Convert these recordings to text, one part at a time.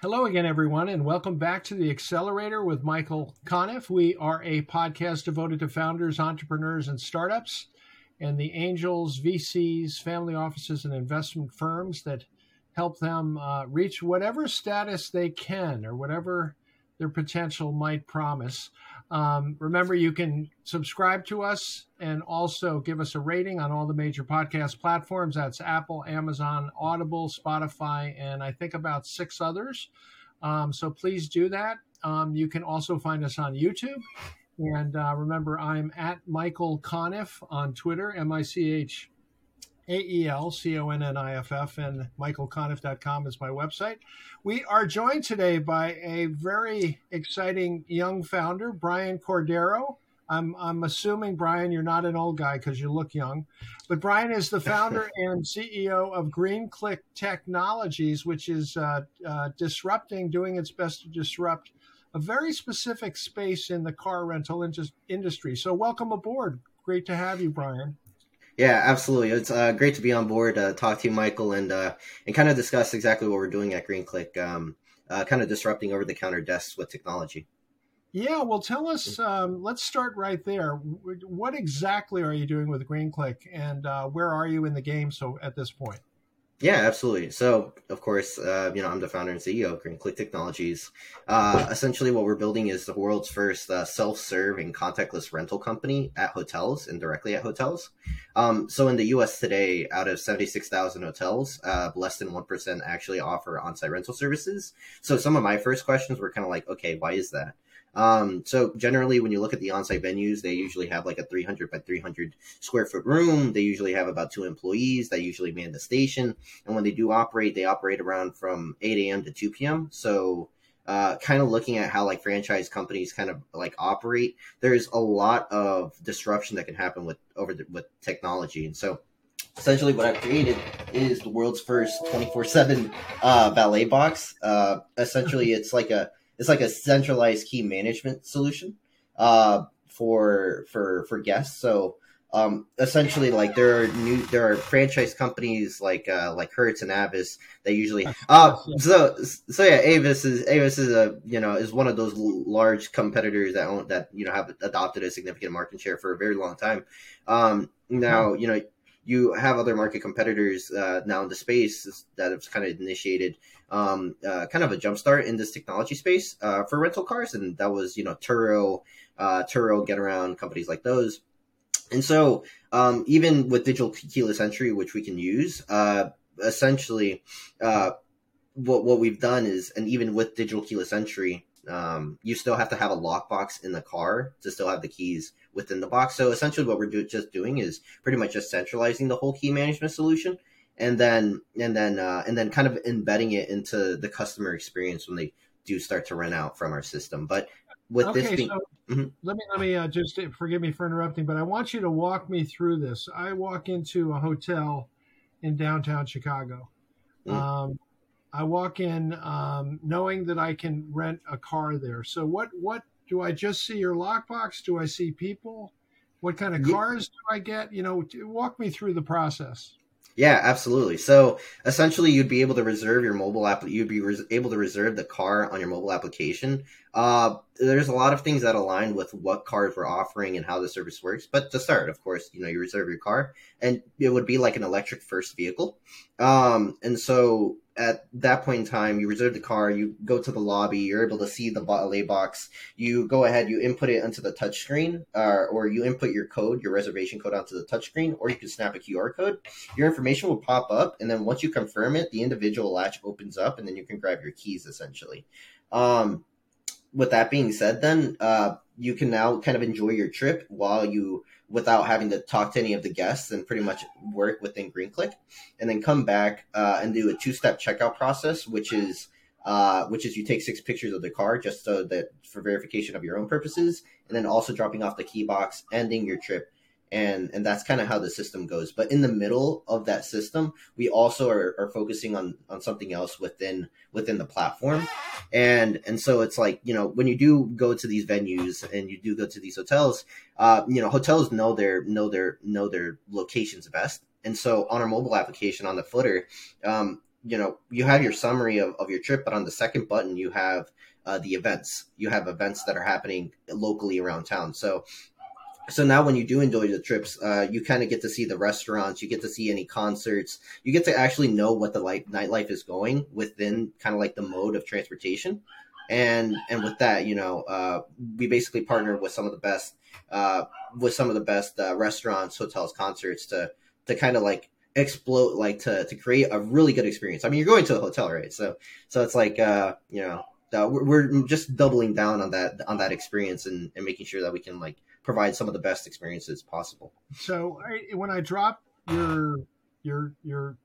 Hello again, everyone, and welcome back to the Accelerator with Michael Conniff. We are a podcast devoted to founders, entrepreneurs, and startups, and the angels, VCs, family offices, and investment firms that help them uh, reach whatever status they can or whatever their potential might promise. Um, remember, you can subscribe to us and also give us a rating on all the major podcast platforms. That's Apple, Amazon, Audible, Spotify, and I think about six others. Um, so please do that. Um, you can also find us on YouTube. And uh, remember, I'm at Michael Conniff on Twitter, M I C H a E L C O N N I F F, and michaelconniff.com is my website. We are joined today by a very exciting young founder, Brian Cordero. I'm, I'm assuming, Brian, you're not an old guy because you look young, but Brian is the founder and CEO of Greenclick Technologies, which is uh, uh, disrupting, doing its best to disrupt a very specific space in the car rental industry. So, welcome aboard. Great to have you, Brian. Yeah, absolutely. It's uh, great to be on board, uh, talk to you, Michael, and uh, and kind of discuss exactly what we're doing at GreenClick, um, uh, kind of disrupting over the counter desks with technology. Yeah, well, tell us. Um, let's start right there. What exactly are you doing with GreenClick, and uh, where are you in the game? So at this point. Yeah, absolutely. So, of course, uh, you know, I'm the founder and CEO of Greenclick Technologies. Uh, essentially, what we're building is the world's first uh, self-serve and contactless rental company at hotels and directly at hotels. Um, so, in the U.S. today, out of 76,000 hotels, uh, less than one percent actually offer on-site rental services. So, some of my first questions were kind of like, okay, why is that? Um, so generally, when you look at the on-site venues, they usually have like a 300 by 300 square foot room. They usually have about two employees that usually man the station. And when they do operate, they operate around from 8 a.m. to 2 p.m. So uh, kind of looking at how like franchise companies kind of like operate, there's a lot of disruption that can happen with over the, with technology. And so essentially what I've created is the world's first 24/7 uh, valet box. Uh, essentially, it's like a it's like a centralized key management solution uh, for for for guests. So um, essentially, like there are new there are franchise companies like uh, like Hertz and Avis that usually uh, so so yeah Avis is Avis is a you know is one of those large competitors that own, that you know have adopted a significant market share for a very long time. Um, now you know you have other market competitors uh, now in the space that have kind of initiated um, uh, kind of a jumpstart in this technology space uh, for rental cars, and that was you know Turo, uh, Turo, Getaround, companies like those. And so, um, even with digital keyless entry, which we can use, uh, essentially, uh, what what we've done is, and even with digital keyless entry, um, you still have to have a lockbox in the car to still have the keys within the box. So essentially, what we're do- just doing is pretty much just centralizing the whole key management solution, and then and then uh, and then kind of embedding it into the customer experience when they do start to rent out from our system. But with okay, this being, so mm-hmm. let me let me uh, just forgive me for interrupting, but I want you to walk me through this. I walk into a hotel in downtown Chicago. Mm. Um, I walk in um, knowing that I can rent a car there. So what what do I just see your lockbox? Do I see people? What kind of cars do I get? You know, walk me through the process. Yeah, absolutely. So essentially, you'd be able to reserve your mobile app. You'd be res- able to reserve the car on your mobile application. Uh, there's a lot of things that align with what cars we're offering and how the service works. But to start, of course, you know, you reserve your car, and it would be like an electric first vehicle. Um, and so at that point in time, you reserve the car, you go to the lobby, you're able to see the valet box. You go ahead, you input it onto the touchscreen, uh, or you input your code, your reservation code onto the touchscreen, or you can snap a QR code. Your information will pop up, and then once you confirm it, the individual latch opens up, and then you can grab your keys essentially. Um, with that being said, then uh, you can now kind of enjoy your trip while you without having to talk to any of the guests and pretty much work within GreenClick, and then come back uh, and do a two-step checkout process, which is uh, which is you take six pictures of the car just so that for verification of your own purposes, and then also dropping off the key box, ending your trip, and and that's kind of how the system goes. But in the middle of that system we also are, are focusing on on something else within within the platform. And and so it's like you know when you do go to these venues and you do go to these hotels uh you know hotels know their know their know their locations best. And so on our mobile application on the footer um you know you have your summary of, of your trip but on the second button you have uh, the events. You have events that are happening locally around town. So so now when you do enjoy the trips uh, you kind of get to see the restaurants you get to see any concerts you get to actually know what the light, nightlife is going within kind of like the mode of transportation. And and with that you know uh, we basically partner with some of the best uh, with some of the best uh, restaurants hotels concerts to to kind of like explode like to to create a really good experience. I mean you're going to a hotel right? So so it's like uh you know uh, we're, we're just doubling down on that on that experience and, and making sure that we can like provide some of the best experiences possible. So I, when i drop your your your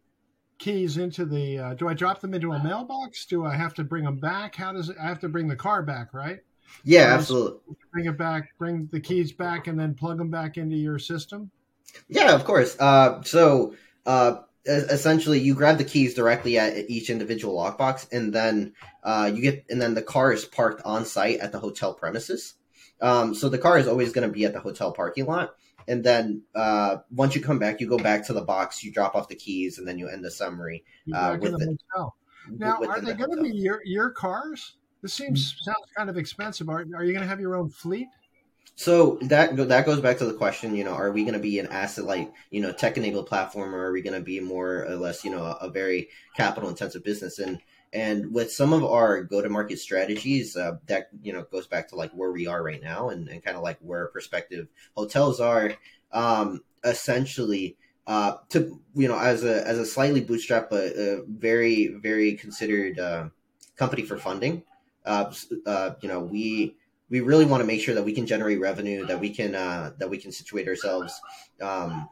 keys into the uh, do i drop them into a mailbox? Do i have to bring them back? How does it i have to bring the car back right? Yeah absolutely. Bring it back bring the keys back and then plug them back into your system? Yeah of course. Uh, so uh, essentially you grab the keys directly at each individual lockbox and then uh, you get and then the car is parked on site at the hotel premises um, so the car is always going to be at the hotel parking lot. And then uh, once you come back you go back to the box you drop off the keys and then you end the summary uh, with the, hotel. now are they going to be your your cars? This seems mm-hmm. sounds kind of expensive. Are, are you going to have your own fleet? So that that goes back to the question, you know, are we going to be an asset like you know tech enabled platform, or are we going to be more or less you know a, a very capital intensive business? And and with some of our go to market strategies, uh, that you know goes back to like where we are right now, and, and kind of like where prospective hotels are. Um, essentially, uh, to you know, as a as a slightly bootstrap but a very very considered uh, company for funding. Uh, uh, you know, we we really want to make sure that we can generate revenue, that we can uh, that we can situate ourselves um,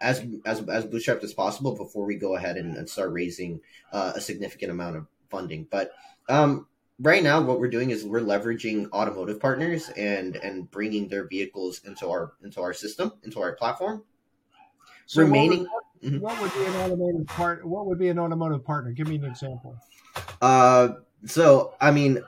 as as as bootstrapped as possible before we go ahead and, and start raising uh, a significant amount of funding. But um, right now, what we're doing is we're leveraging automotive partners and and bringing their vehicles into our into our system, into our platform. So Remaining. What would, mm-hmm. what would be an automotive part? What would be an automotive partner? Give me an example. Uh, so I mean,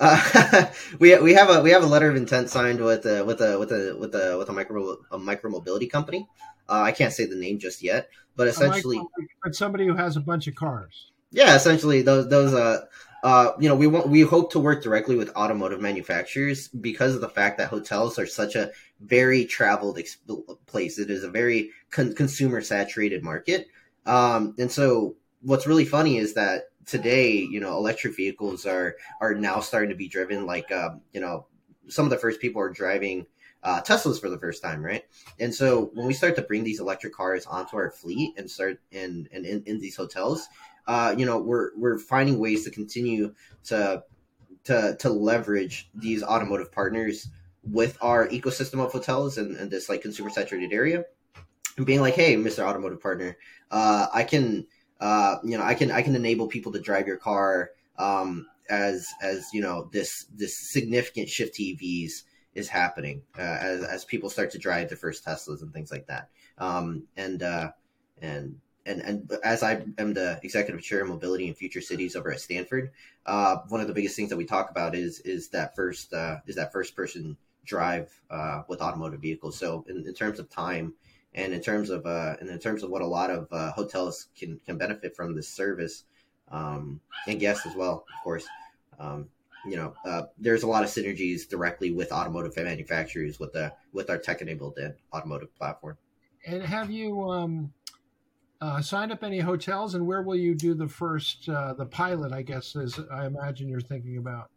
uh, we we have a we have a letter of intent signed with a, with a with a with a with a micro a micro mobility company. Uh, I can't say the name just yet, but essentially, but somebody who has a bunch of cars. Yeah, essentially those those uh uh you know we want we hope to work directly with automotive manufacturers because of the fact that hotels are such a very traveled ex- place. It is a very con- consumer saturated market, um, and so what's really funny is that today, you know, electric vehicles are are now starting to be driven. Like, um, you know, some of the first people are driving uh, Teslas for the first time, right? And so when we start to bring these electric cars onto our fleet and start in and in, in, these hotels, uh, you know, we're we're finding ways to continue to to to leverage these automotive partners with our ecosystem of hotels and, and this like consumer saturated area and being like, hey, Mr. Automotive Partner, uh, I can uh, you know, I can I can enable people to drive your car um, as as you know this this significant shift to EVs is happening uh, as as people start to drive their first Teslas and things like that. Um, and uh, and and and as I am the executive chair of mobility and future cities over at Stanford, uh, one of the biggest things that we talk about is is that first uh, is that first person drive uh, with automotive vehicles. So in, in terms of time and in terms of uh, and in terms of what a lot of hotels can can benefit from this service, um, and guests as well, of course. Um, you know, uh, there's a lot of synergies directly with automotive manufacturers with the with our tech-enabled automotive platform. And have you um, uh, signed up any hotels? And where will you do the first uh, the pilot? I guess as I imagine you're thinking about.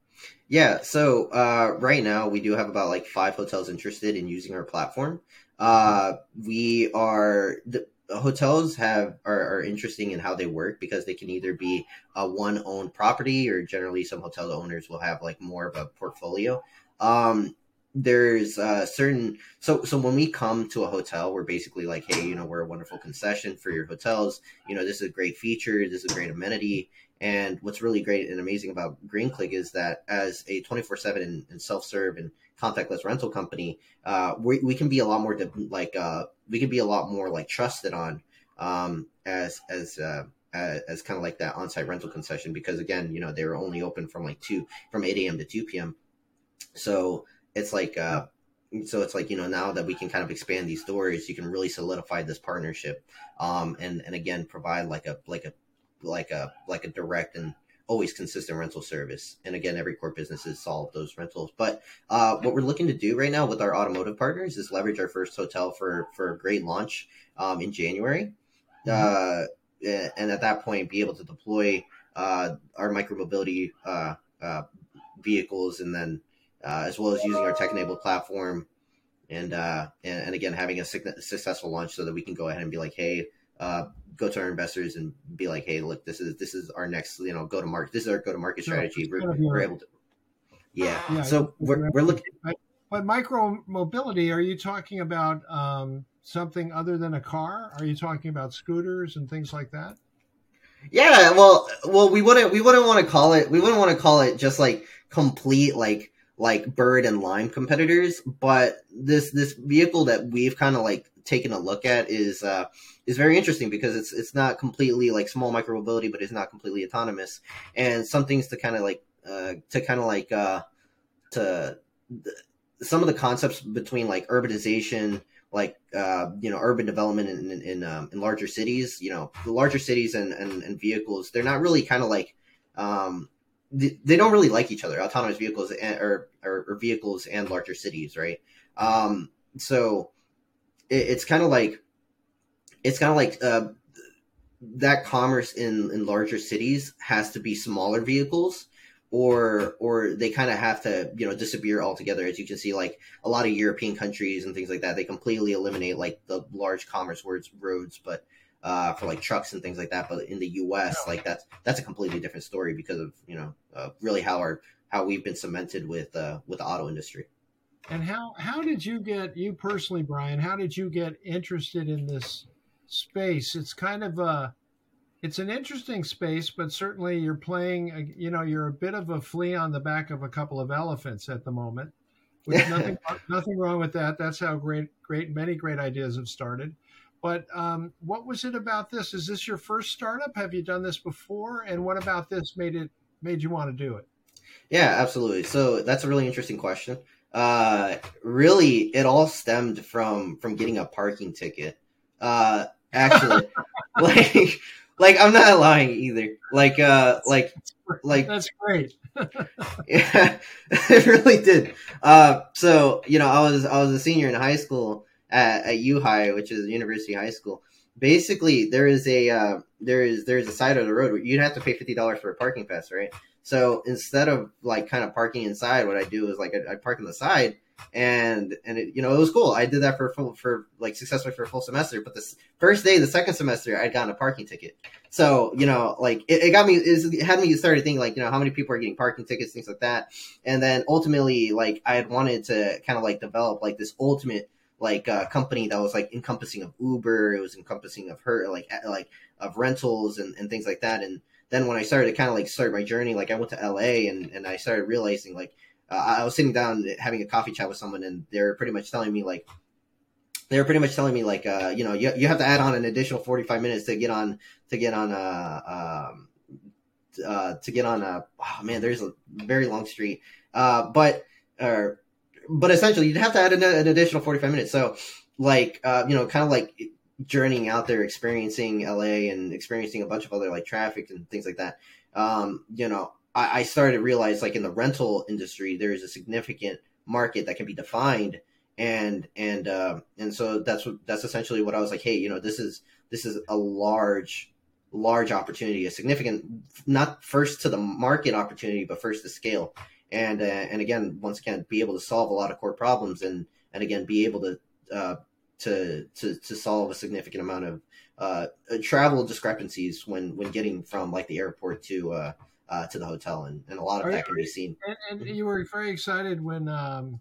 Yeah, so uh, right now we do have about like five hotels interested in using our platform. Uh, we are the hotels have are, are interesting in how they work because they can either be a one owned property or generally some hotel owners will have like more of a portfolio. Um, there's uh certain so so when we come to a hotel we're basically like hey you know we're a wonderful concession for your hotels. You know this is a great feature. This is a great amenity. And what's really great and amazing about GreenClick is that as a 24/7 and, self-serve and contactless rental company, uh, we, we can be a lot more like uh, we can be a lot more like trusted on um, as as uh, as, as kind of like that on-site rental concession because again, you know, they were only open from like two from 8 a.m. to 2 p.m. So it's like uh, so it's like you know now that we can kind of expand these doors, you can really solidify this partnership, um, and and again provide like a like a like a like a direct and always consistent rental service. And again, every core business has solved those rentals. But uh, what we're looking to do right now with our automotive partners is leverage our first hotel for for a great launch um, in January, mm-hmm. uh, and at that point be able to deploy uh, our micromobility uh, uh, vehicles, and then uh, as well as using our tech-enabled platform. And, and, and again having a successful launch so that we can go ahead and be like, hey, uh, go to our investors and be like, hey, look, this is this is our next, you know, go to market. This is our go to market strategy. We're, we're, able to, yeah. yeah so we're, we're looking. But micro mobility, are you talking about um, something other than a car? Are you talking about scooters and things like that? Yeah, well, well, we wouldn't we wouldn't want to call it we wouldn't want to call it just like complete like like bird and lime competitors, but this this vehicle that we've kind of like taken a look at is uh, is very interesting because it's it's not completely like small micro mobility, but it's not completely autonomous, and some things to kind of like uh, to kind of like uh, to some of the concepts between like urbanization like uh, you know urban development in in, in, um, in, larger cities you know the larger cities and, and, and vehicles they're not really kind of like um, they, don't really like each other autonomous vehicles and, or, or, or vehicles and larger cities right? Um, so it, it's kind of like it's kind of like uh, that commerce in in larger cities has to be smaller vehicles or or they kind of have to you know disappear altogether. As you can see like a lot of european countries and things like that they completely eliminate like the large commerce words roads but uh, for like trucks and things like that. But in the us like that's that's a completely different story because of you know uh, really how our how we've been cemented with uh, with the auto industry and how how did you get you personally, Brian? How did you get interested in this space? It's kind of a it's an interesting space, but certainly you're playing. You know, you're a bit of a flea on the back of a couple of elephants at the moment. Which nothing nothing wrong with that. That's how great great many great ideas have started. But um, what was it about this? Is this your first startup? Have you done this before? And what about this made it made you want to do it? Yeah, absolutely. So that's a really interesting question uh, really it all stemmed from from getting a parking ticket. Uh, actually, like like I'm not lying either. Like uh, like like that's great. yeah, it really did. Uh, so you know, I was I was a senior in high school at, at U High, which is University High School. Basically, there is a uh, there is there is a side of the road where you'd have to pay fifty dollars for a parking pass, right? So instead of like kind of parking inside, what I do is like I, park on the side, and and it, you know it was cool. I did that for full, for like successfully for a full semester. But the first day, the second semester, I'd gotten a parking ticket. So you know, like it, it got me, it had me started thinking like you know how many people are getting parking tickets, things like that. And then ultimately, like I had wanted to kind of like develop like this ultimate like uh, company that was like encompassing of Uber, it was encompassing of her like like of rentals and, and things like that. And then when I started to kind of like start my journey, like I went to LA and, and I started realizing like uh, I was sitting down having a coffee chat with someone and they're pretty much telling me like they were pretty much telling me like uh, you know you, you have to add on an additional 45 minutes to get on to get on uh, um, uh to get on a oh man there's a very long street. Uh but uh, but essentially you'd have to add an, an additional 45 minutes. So like uh you know kind of like journeying out there, experiencing LA and experiencing a bunch of other like traffic and things like that, um, you know, I, I started to realize like in the rental industry, there is a significant market that can be defined. And, and, uh, and so that's what, that's essentially what I was like, Hey, you know, this is, this is a large, large opportunity, a significant, not first to the market opportunity, but first to scale. And, uh, and again, once again, be able to solve a lot of core problems and, and again, be able to, uh, to to to solve a significant amount of uh, travel discrepancies when when getting from like the airport to uh, uh, to the hotel, and, and a lot of Are that can be seen. And, and, you were very excited when um,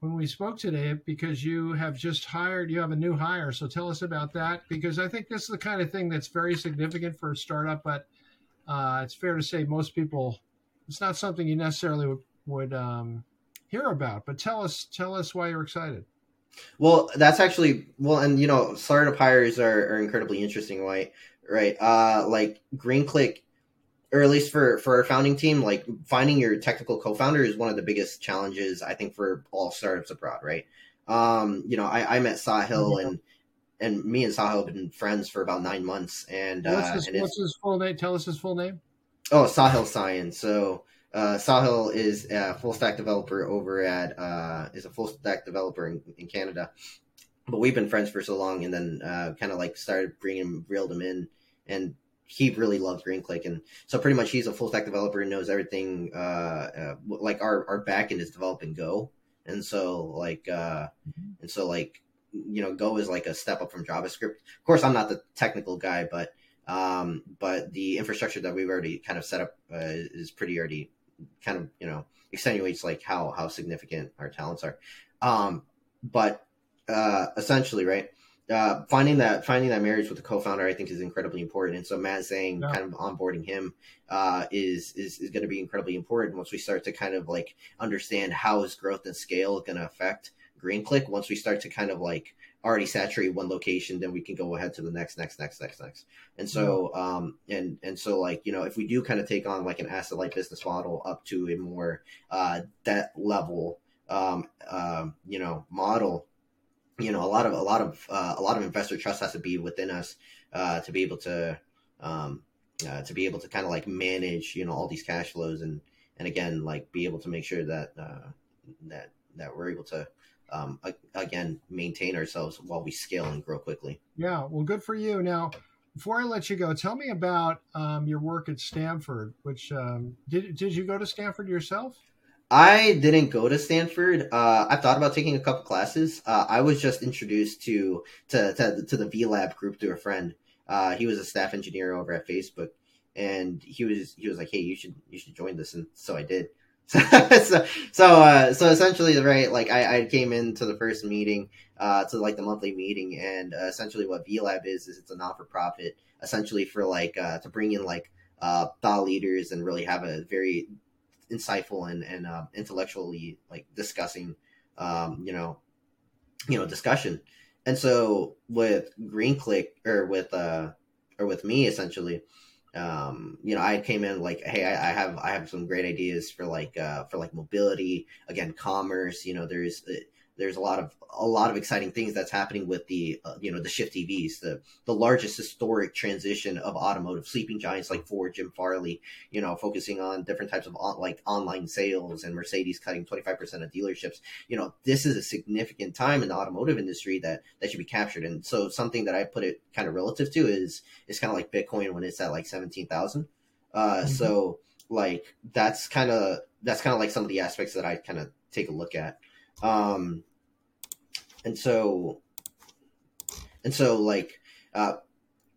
when we spoke today because you have just hired, you have a new hire. So tell us about that because I think this is the kind of thing that's very significant for a startup, but uh, it's fair to say most people it's not something you necessarily would, would um, hear about. But tell us tell us why you're excited. Well, that's actually well, and you know, startup hires are, are incredibly interesting, right? Right. Uh, like GreenClick, or at least for for our founding team, like finding your technical co-founder is one of the biggest challenges I think for all startups abroad, right? Um, you know, I, I met Sahil and and me and Sahil have been friends for about nine months. And what's, uh, his, and what's his full name? Tell us his full name. Oh, Sahil Science. So uh, Sahil is a full stack developer over at uh, is a full stack developer in, in Canada. But we've been friends for so long, and then uh, kind of like started bringing him, reeled him in, and he really loves GreenClick, and so pretty much he's a full stack developer and knows everything. Uh, uh, like our our backend is developing Go, and so like uh, mm-hmm. and so like you know Go is like a step up from JavaScript. Of course, I'm not the technical guy, but um, but the infrastructure that we've already kind of set up uh, is pretty already kind of you know extenuates like how how significant our talents are. Um, but uh, essentially, right. Uh, finding that finding that marriage with the co-founder, I think, is incredibly important. And so Matt saying yeah. kind of onboarding him uh, is is, is going to be incredibly important once we start to kind of like understand how is growth and scale going to affect Greenclick. Once we start to kind of like already saturate one location, then we can go ahead to the next, next, next, next, next. And so, um, and and so like you know, if we do kind of take on like an asset light business model up to a more uh, debt level, um, um, you know, model, you know, a lot of a lot of uh, a lot of investor trust has to be within us uh, to be able to um, uh, to be able to kind of like manage, you know, all these cash flows and and again, like be able to make sure that uh, that that we're able to um, again maintain ourselves while we scale and grow quickly. Yeah, well, good for you. Now, before I let you go, tell me about um, your work at Stanford. Which um, did did you go to Stanford yourself? I didn't go to Stanford. Uh, I thought about taking a couple classes. Uh, I was just introduced to to to, to the VLab group through a friend. Uh, he was a staff engineer over at Facebook, and he was he was like, "Hey, you should you should join this," and so I did. so so uh, so essentially, right? Like I, I came into the first meeting, uh, to like the monthly meeting, and uh, essentially what VLab is is it's a not for profit, essentially for like uh, to bring in like uh, thought leaders and really have a very insightful and and uh, intellectually like discussing, um, you know, you know discussion. And so with GreenClick or with uh or with me essentially, um, you know, I came in like, hey, I, I, have I have some great ideas for like uh, for like mobility, again, commerce. You know, there's uh, there's a lot of a lot of exciting things that's happening with the uh, you know the shift EVs, the the largest historic transition of automotive sleeping giants like Ford, Jim Farley, you know, focusing on different types of on, like online sales and Mercedes cutting 25% of dealerships. You know, this is a significant time in the automotive industry that that should be captured. And so something that I put it kind of relative to is is kind of like Bitcoin when it's at like 17,000. Uh, mm-hmm. so like that's kind of that's kind of like some of the aspects that I kind of take a look at. Um, and so and so like uh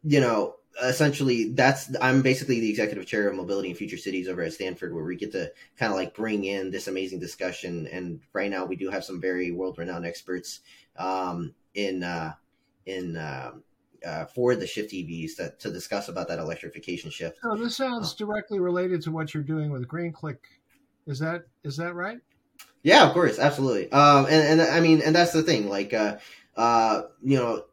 you know essentially that's i'm basically the executive chair of mobility and future cities over at stanford where we get to kind of like bring in this amazing discussion and right now we do have some very world renowned experts um in uh in uh, uh, for the shift EVs to, to discuss about that electrification shift. Oh, this sounds uh, directly related to what you're doing with Greenclick Is that is that right? Yeah, of course, absolutely. Um, and, and I mean, and that's the thing. Like, uh, uh, you know,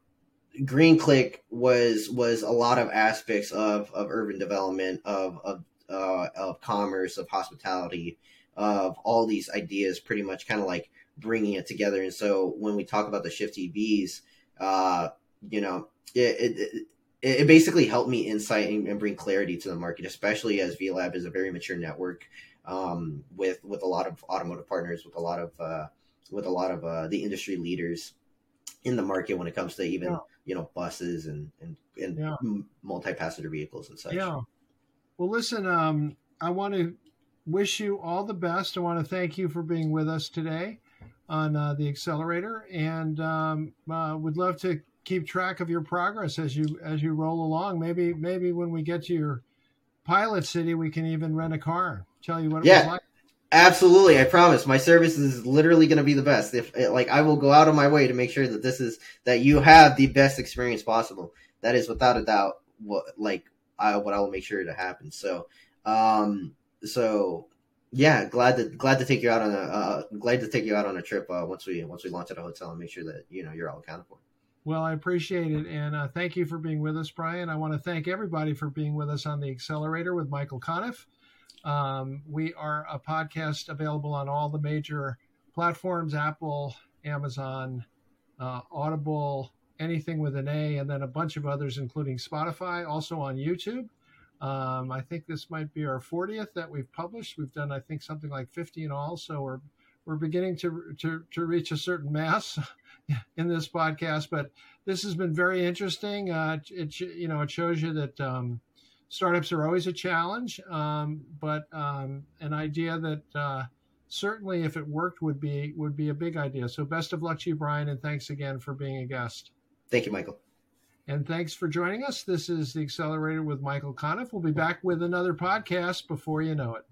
GreenClick was was a lot of aspects of of urban development, of of uh, of commerce, of hospitality, of all these ideas, pretty much kind of like bringing it together. And so when we talk about the shift EVs, uh, you know, it, it it basically helped me insight and, bring clarity to the market, especially as VLab is a very mature network um, with with a lot of automotive partners, with a lot of uh, with a lot of uh, the industry leaders in the market when it comes to even yeah. you know buses and and, and yeah. multi passenger vehicles and such. Yeah. Well, listen, um, I want to wish you all the best. I want to thank you for being with us today on uh, the accelerator, and um, uh, would love to keep track of your progress as you as you roll along. Maybe maybe when we get to your pilot city, we can even rent a car tell you what yeah. Like. Absolutely, I promise. My service is literally going to be the best. If like, I will go out of my way to make sure that this is that you have the best experience possible. That is without a doubt what like I what I will make sure to happen. So, um, so yeah, glad to glad to take you out on a uh, glad to take you out on a trip uh, once we once we launch at a hotel and make sure that you know you're all accounted for. Well, I appreciate it, and uh, thank you for being with us, Brian. I want to thank everybody for being with us on the Accelerator with Michael Conniff. Um, we are a podcast available on all the major platforms Apple, Amazon, uh, Audible, anything with an A, and then a bunch of others, including Spotify, also on YouTube. Um, I think this might be our 40th that we've published. We've done, I think, something like 50 in all. So we're we're beginning to to to reach a certain mass in this podcast. But this has been very interesting. Uh, it you know it shows you that um, startups are always a challenge, um, but um, an idea that uh, certainly, if it worked, would be would be a big idea. So best of luck to you, Brian, and thanks again for being a guest. Thank you, Michael. And thanks for joining us. This is the Accelerator with Michael Conniff. We'll be back with another podcast before you know it.